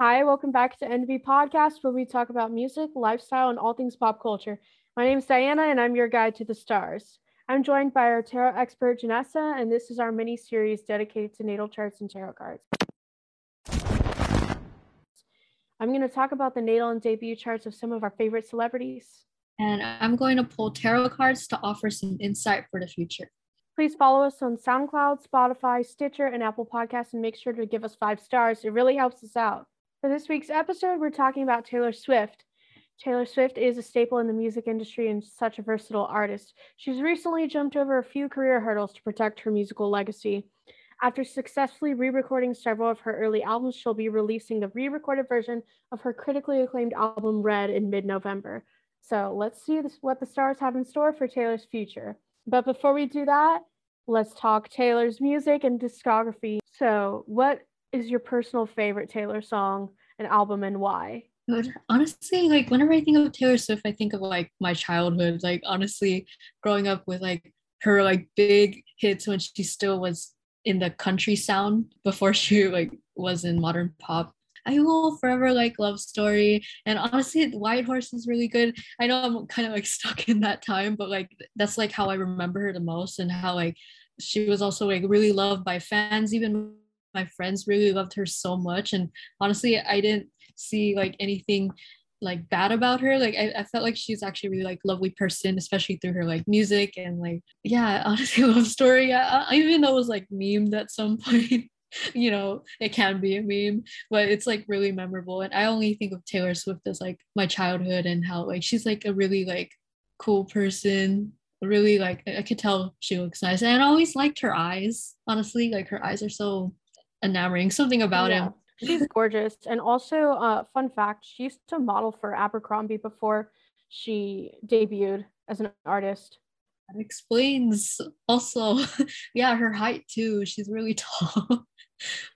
Hi, welcome back to NV Podcast, where we talk about music, lifestyle, and all things pop culture. My name is Diana, and I'm your guide to the stars. I'm joined by our tarot expert, Janessa, and this is our mini series dedicated to natal charts and tarot cards. I'm going to talk about the natal and debut charts of some of our favorite celebrities. And I'm going to pull tarot cards to offer some insight for the future. Please follow us on SoundCloud, Spotify, Stitcher, and Apple Podcasts, and make sure to give us five stars. It really helps us out. For this week's episode, we're talking about Taylor Swift. Taylor Swift is a staple in the music industry and such a versatile artist. She's recently jumped over a few career hurdles to protect her musical legacy. After successfully re recording several of her early albums, she'll be releasing the re recorded version of her critically acclaimed album Red in mid November. So let's see this, what the stars have in store for Taylor's future. But before we do that, let's talk Taylor's music and discography. So, what is your personal favorite Taylor song and album and why? Honestly, like whenever I think of Taylor Swift, I think of like my childhood. Like honestly, growing up with like her like big hits when she still was in the country sound before she like was in modern pop. I will forever like love story. And honestly, White Horse is really good. I know I'm kind of like stuck in that time, but like that's like how I remember her the most and how like she was also like really loved by fans. Even my friends really loved her so much. And honestly, I didn't see like anything like bad about her like I, I felt like she's actually really like lovely person especially through her like music and like yeah honestly love story I, I even though it was like memed at some point you know it can be a meme but it's like really memorable and i only think of taylor swift as like my childhood and how like she's like a really like cool person really like i could tell she looks nice and i always liked her eyes honestly like her eyes are so enamoring something about yeah. him She's gorgeous. And also, uh, fun fact, she used to model for Abercrombie before she debuted as an artist. That explains also, yeah, her height too. She's really tall.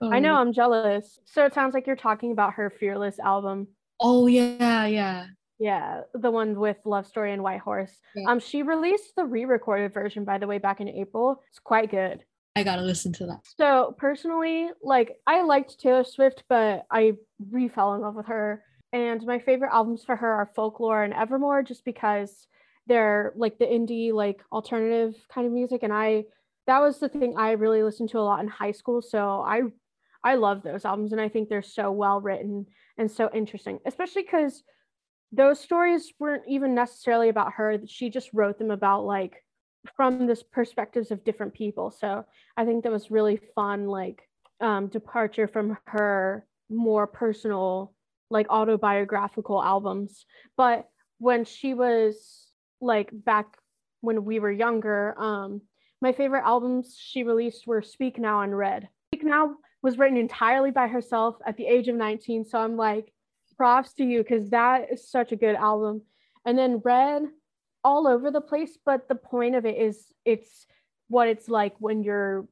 oh. I know, I'm jealous. So it sounds like you're talking about her Fearless album. Oh yeah, yeah. Yeah, the one with Love Story and White Horse. Yeah. Um, she released the re-recorded version, by the way, back in April. It's quite good. I gotta listen to that. So personally, like I liked Taylor Swift, but I re fell in love with her. And my favorite albums for her are Folklore and Evermore, just because they're like the indie, like alternative kind of music. And I that was the thing I really listened to a lot in high school. So I I love those albums and I think they're so well written and so interesting, especially because those stories weren't even necessarily about her. She just wrote them about like from this perspectives of different people. So I think that was really fun, like um, departure from her more personal, like autobiographical albums. But when she was like back when we were younger, um, my favorite albums she released were Speak Now and Red. Speak Now was written entirely by herself at the age of 19. So I'm like, props to you because that is such a good album. And then Red all over the place, but the point of it is it's what it's like when you're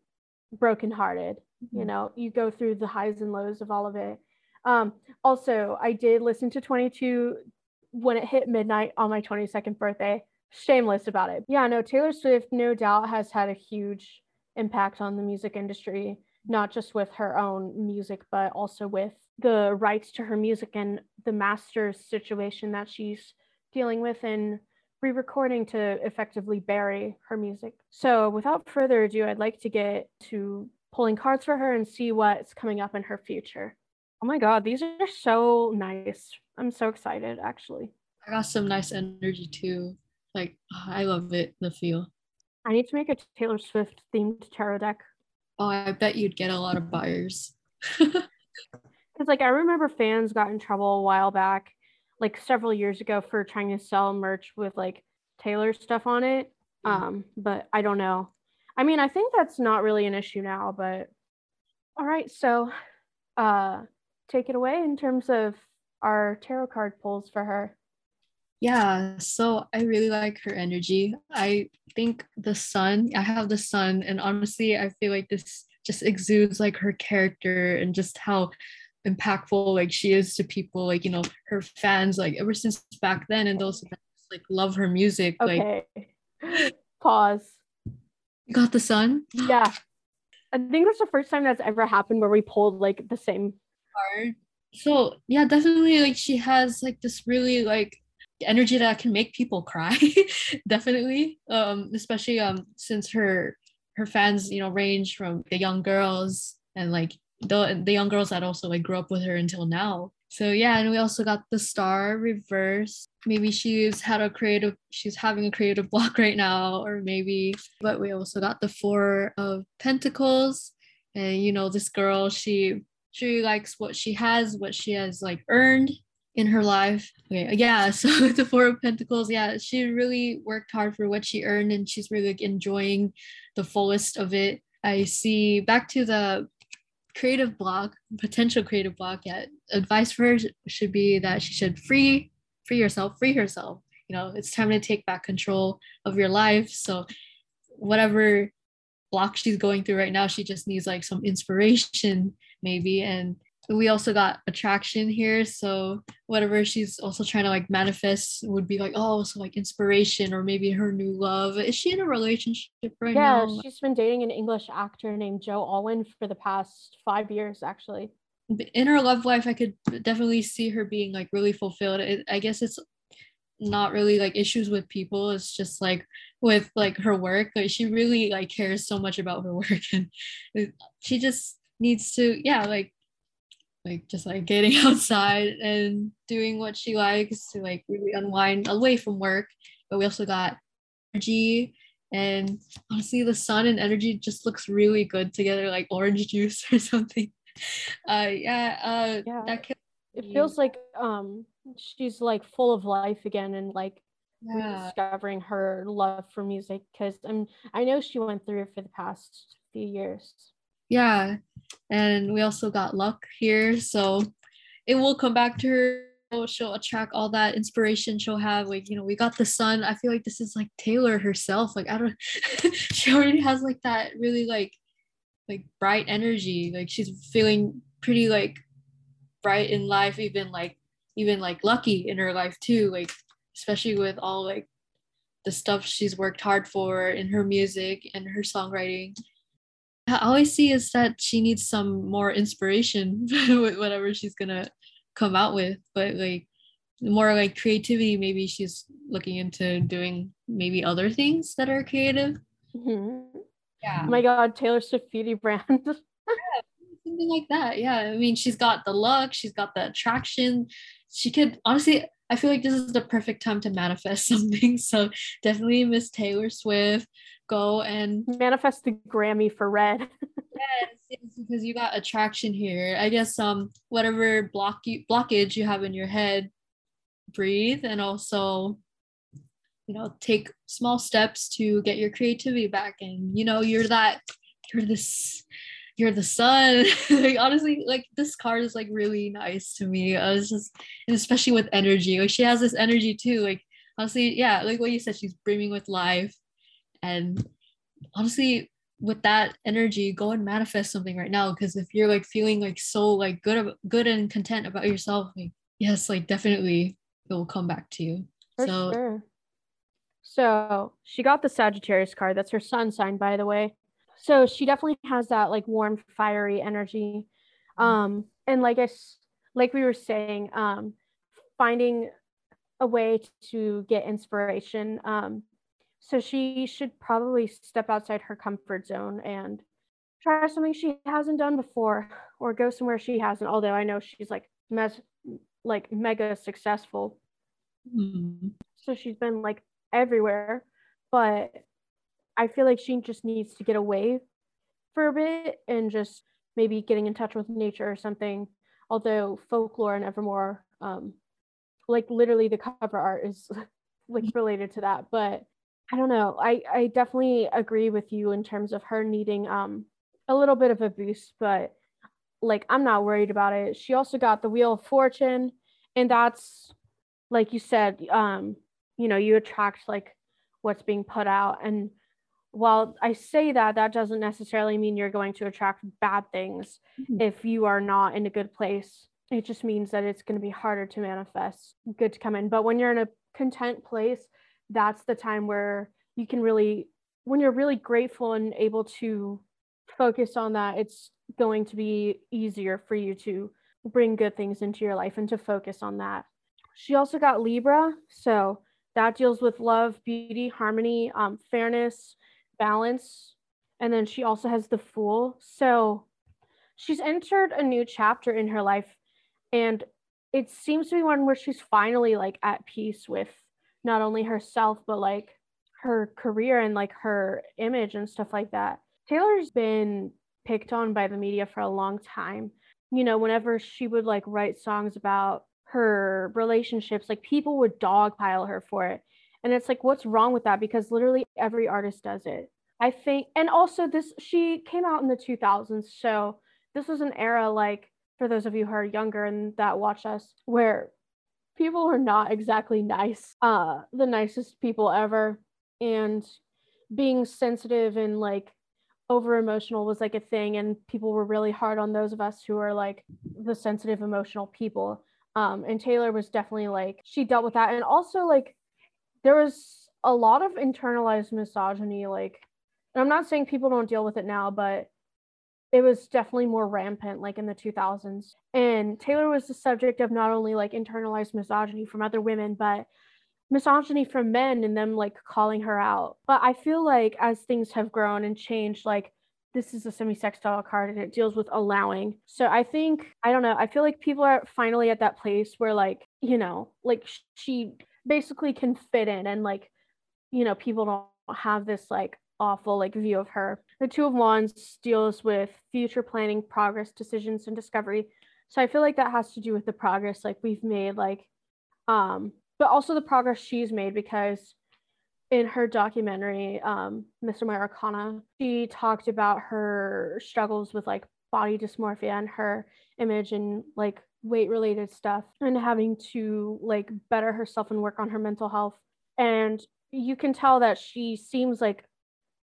brokenhearted. Mm-hmm. You know, you go through the highs and lows of all of it. Um, also, I did listen to 22 when it hit midnight on my 22nd birthday. Shameless about it. Yeah, no, Taylor Swift, no doubt, has had a huge impact on the music industry, not just with her own music, but also with the rights to her music and the master's situation that she's dealing with and re-recording to effectively bury her music. So without further ado, I'd like to get to pulling cards for her and see what's coming up in her future. Oh my god, these are so nice. I'm so excited actually. I got some nice energy too. Like ah, I love it, the feel. I need to make a Taylor Swift themed tarot deck. Oh, I bet you'd get a lot of buyers. Because like I remember fans got in trouble a while back like several years ago for trying to sell merch with like Taylor stuff on it. Um, but I don't know. I mean, I think that's not really an issue now, but all right, so uh take it away in terms of our tarot card pulls for her. Yeah, so I really like her energy. I think the sun, I have the sun, and honestly, I feel like this just exudes like her character and just how impactful like she is to people like you know her fans like ever since back then and those like love her music okay. like pause. You got the sun? Yeah. I think that's the first time that's ever happened where we pulled like the same. Card so yeah definitely like she has like this really like energy that can make people cry definitely. Um especially um since her her fans you know range from the young girls and like the the young girls that also like grew up with her until now. So yeah and we also got the star reverse. Maybe she's had a creative she's having a creative block right now or maybe but we also got the four of pentacles. And you know this girl she she likes what she has what she has like earned in her life. Okay yeah so the four of pentacles yeah she really worked hard for what she earned and she's really like, enjoying the fullest of it. I see back to the creative block potential creative block yeah advice for her should be that she should free free yourself free herself. You know it's time to take back control of your life. So whatever block she's going through right now she just needs like some inspiration maybe and we also got attraction here. So whatever she's also trying to like manifest would be like oh so like inspiration or maybe her new love. Is she in a relationship right now? yeah, now? she's been dating an English actor named Joe Alwyn for the past five years, actually. in her love life i could definitely see her being like really fulfilled. It, i guess it's not really like issues with people. It's just like with like her work. Like she really like cares so much about her work. And she just needs to yeah like like just like getting outside and doing what she likes to like really unwind away from work. But we also got energy and honestly the sun and energy just looks really good together like orange juice or something. Uh yeah uh Yeah. that can It feels like um she's like full of life again and like yeah. rediscovering her love for music. Because I'm I know she went through it for the past few years. Yeah. And we also got luck here. So it will come back to her. She'll attract all that inspiration she'll have. Like you know we got the sun. I feel like this is like taylor herself. Like i don't she already has like that really like like bright energy. Like she's feeling pretty like bright in life even like even like lucky in her life too. Like especially with all like the stuff she's worked hard for in her music and her songwriting all I see is that she needs some more inspiration with whatever she's gonna come out with. But like more like creativity, maybe she's looking into doing maybe other things that are creative. Mhm. Yeah. Oh my god, Taylor Swift beauty brand. yeah, Something like that. Yeah. I mean, she's got the look, she's got the attraction. She could honestly, I feel like this is the perfect time to manifest something. So definitely Miss Taylor Swift, go and Manifest the Grammy for Red. Yes, because you got attraction here. I guess um whatever block you blockage you have in your head, breathe and also you know take small steps to get your creativity back. And you know, you're that you're this you're the sun. like honestly, like this card is like really nice to me. I was just and especially with energy. Like she has this energy too. Like honestly, yeah, like what you said, she's brimming with life. And honestly, with that energy go and manifest something right now because if you're like feeling like so like good good and content about yourself like yes like definitely it will come back to you For so sure. So she got the Sagittarius card. That's her sun sign, by the way. So she definitely has that like warm, fiery energy. Um, and like I like we were saying, um, finding a way to get inspiration. Um, so she should probably step outside her comfort zone and try something she hasn't done before, or go somewhere she hasn't. Although I know she's like mes- like mega successful mm, so she's been like everywhere but i feel like she just needs to get away for a bit and just maybe getting in touch with nature or something although folklore and evermore um like literally the cover art is like related to that but i don't know i i definitely agree with you in terms of her needing um a little bit of a boost but like i'm not worried about it. She also got the wheel of fortune and that's like you said um you know you attract like what's being put out and while i say that that doesn't necessarily mean you're going to attract bad things Mhm. if you are not in a good place. It just means that it's going to be harder to manifest good to come in. But when you're in a content place that's the time where you can really when you're really grateful and able to focus on that it's going to be easier for you to bring good things into your life and to focus on that. She also got Libra, so that deals with love, beauty, harmony, um, fairness, balance, and then she also has the Fool. So she's entered a new chapter in her life, and it seems to be one where she's finally like at peace with not only herself but like her career and like her image and stuff like that. Taylor's been picked on by the media for a long time. You know, whenever she would like write songs about her relationships, like people would dogpile her for it. And it's like, what's wrong with that? Because literally every artist does it. I think, and also this, she came out in the 2000s. So this was an era like, for those of you who are younger and that watch us, where people were not exactly nice, uh, the nicest people ever. And being sensitive and like over emotional was like a thing and people were really hard on those of us who are like the sensitive emotional people um and taylor was definitely like she dealt with that and also like there was a lot of internalized misogyny like i'm not saying people don't deal with it now but it was definitely more rampant like in the 2000s and taylor was the subject of not only like internalized misogyny from other women but misogyny from men and them like calling her out. But I feel like as things have grown and changed, like this is a semi-sextile card and it deals with allowing. So I think I don't know. I feel like people are finally at that place where like you know, like she basically can fit in and like you know people don't have this like awful like view of her. The Two of Wands deals with future planning, progress, decisions, and discovery. So I feel like that has to do with the progress like we've made like um but also the progress she's made because in her documentary, um, Miss Americana she talked about her struggles with like body dysmorphia and her image and like weight related stuff and having to like better herself and work on her mental health. And you can tell that she seems like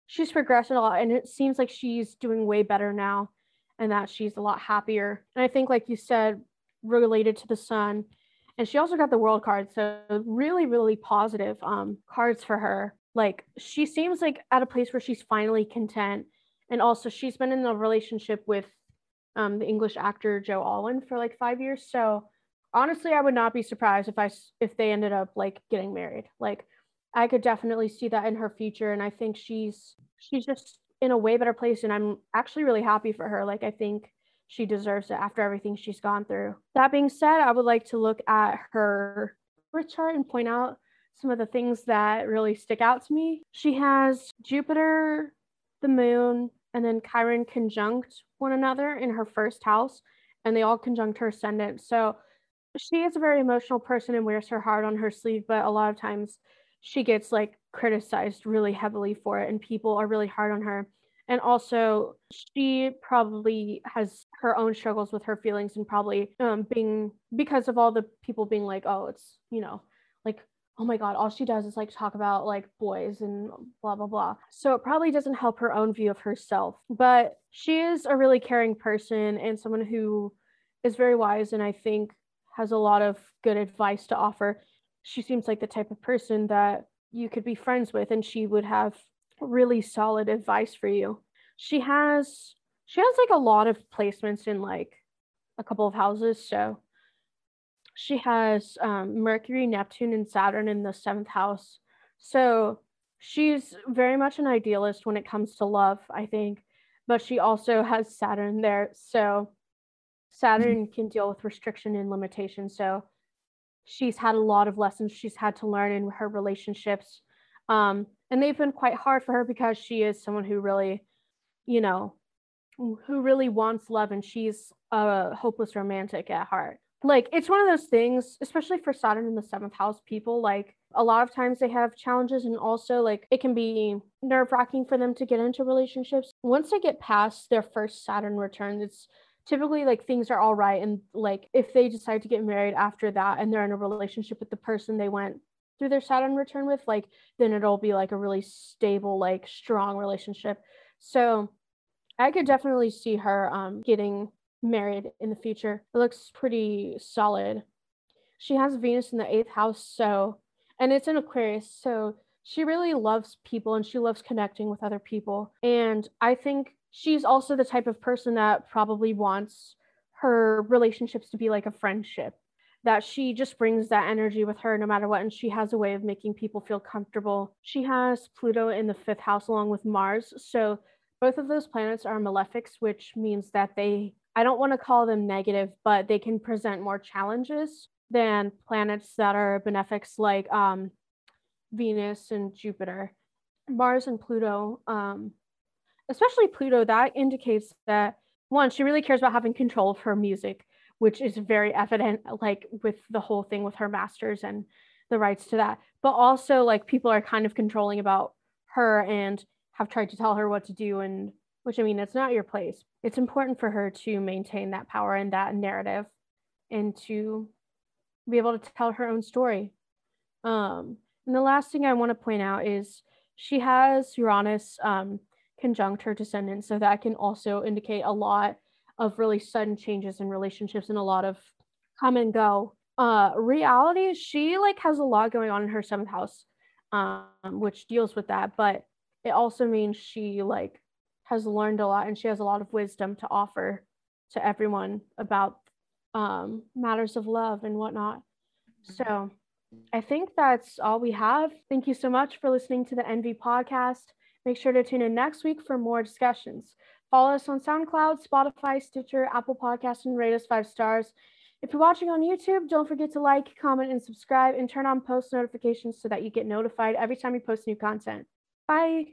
she's progressed a lot and it seems like she's doing way better now and that she's a lot happier. And I think, like you said, related to the sun, and she also got the world card so really really positive um cards for her like she seems like at a place where she's finally content and also she's been in a relationship with um the english actor joe alwyn for like five years so honestly i would not be surprised if i if they ended up like getting married like i could definitely see that in her future and i think she's she's just in a way better place and i'm actually really happy for her like i think she deserves it after everything she's gone through. That being said, I would like to look at her birth chart and point out some of the things that really stick out to me. She has Jupiter, the moon, and then Chiron conjunct one another in her first house, and they all conjunct her ascendant. So she is a very emotional person and wears her heart on her sleeve, but a lot of times she gets like criticized really heavily for it, and people are really hard on her. And also she probably has her own struggles with her feelings and probably um, being because of all the people being like oh it's you know like oh my god all she does is like talk about like boys and blah blah blah. So it probably doesn't help her own view of herself. But she is a really caring person and someone who is very wise and i think has a lot of good advice to offer she seems like the type of person that you could be friends with and she would have really solid advice for you. She has she has like a lot of placements in like a couple of houses. So she has um, Mercury, Neptune, and Saturn in the seventh house. So she's very much an idealist when it comes to love, I think, but she also has Saturn there. So Saturn can deal with restriction and limitation. So she's had a lot of lessons she's had to learn in her relationships. Um, and they've been quite hard for her because she is someone who really you know who really wants love and she's a hopeless romantic at heart like it's one of those things especially for saturn in the seventh house people like a lot of times they have challenges and also like it can be nerve wracking for them to get into relationships once they get past their first saturn return it's typically like things are all right and like if they decide to get married after that and they're in a relationship with the person they went through their Saturn return with, like then it'll be like a really stable, like strong relationship. So I could definitely see her um, getting married in the future. It looks pretty solid. She has Venus in the eighth house, so and it's in Aquarius, so she really loves people and she loves connecting with other people. And I think she's also the type of person that probably wants her relationships to be like a friendship that she just brings that energy with her no matter what and she has a way of making people feel comfortable. She has pluto in the fifth house along with mars so both of those planets are malefics which means that they i don't want to call them negative but they can present more challenges than planets that are benefics like um, venus and jupiter. Mars and pluto um, especially pluto that indicates that one she really cares about having control of her music which is very evident like with the whole thing with her masters and the rights to that. But also like people are kind of controlling about her and have tried to tell her what to do and which i mean it's not your place. It's important for her to maintain that power and that narrative and to be able to tell her own story. Um and the last thing i want to point out is she has uranus um conjunct her descendant so that can also indicate a lot of really sudden changes in relationships and a lot of come and go. Uh, reality, she like has a lot going on in her seventh house, um, which deals with that, but it also means she like has learned a lot and she has a lot of wisdom to offer to everyone about um, matters of love and whatnot. So I think that's all we have. Thank you so much for listening to the Envy podcast. Make sure to tune in next week for more discussions. Follow us on SoundCloud, Spotify, Stitcher, Apple Podcasts, and rate us five stars. If you're watching on YouTube, don't forget to like, comment, and subscribe, and turn on post notifications so that you get notified every time we post new content. Bye.